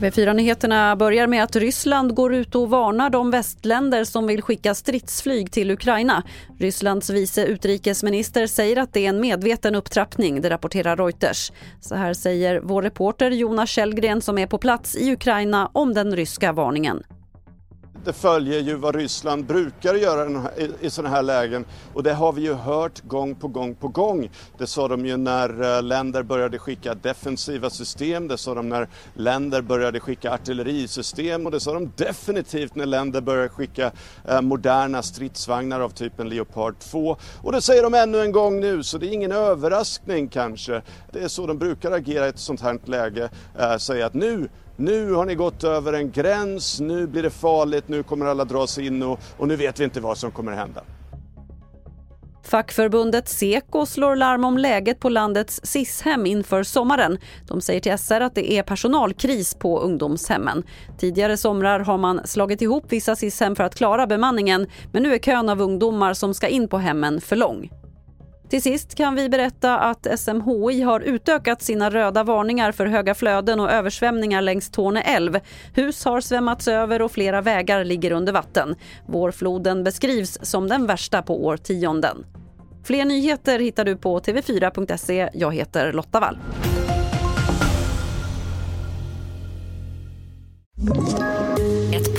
TV4-nyheterna börjar med att Ryssland går ut och varnar de västländer som vill skicka stridsflyg till Ukraina. Rysslands vice utrikesminister säger att det är en medveten upptrappning, det rapporterar Reuters. Så här säger vår reporter Jonas Källgren som är på plats i Ukraina om den ryska varningen det följer ju vad Ryssland brukar göra i sådana här lägen och det har vi ju hört gång på gång på gång. Det sa de ju när eh, länder började skicka defensiva system, det sa de när länder började skicka artillerisystem och det sa de definitivt när länder började skicka eh, moderna stridsvagnar av typen Leopard 2 och det säger de ännu en gång nu så det är ingen överraskning kanske. Det är så de brukar agera i ett sånt här läge, eh, säga att nu nu har ni gått över en gräns, nu blir det farligt, nu kommer alla dra sig in och, och nu vet vi inte vad som kommer hända. Fackförbundet Seko slår larm om läget på landets SIS-hem inför sommaren. De säger till SR att det är personalkris på ungdomshemmen. Tidigare somrar har man slagit ihop vissa SIS-hem för att klara bemanningen men nu är kön av ungdomar som ska in på hemmen för lång. Till sist kan vi berätta att SMHI har utökat sina röda varningar för höga flöden och översvämningar längs Torne älv. Hus har svämmats över och flera vägar ligger under vatten. Vårfloden beskrivs som den värsta på årtionden. Fler nyheter hittar du på tv4.se. Jag heter Lotta Wall.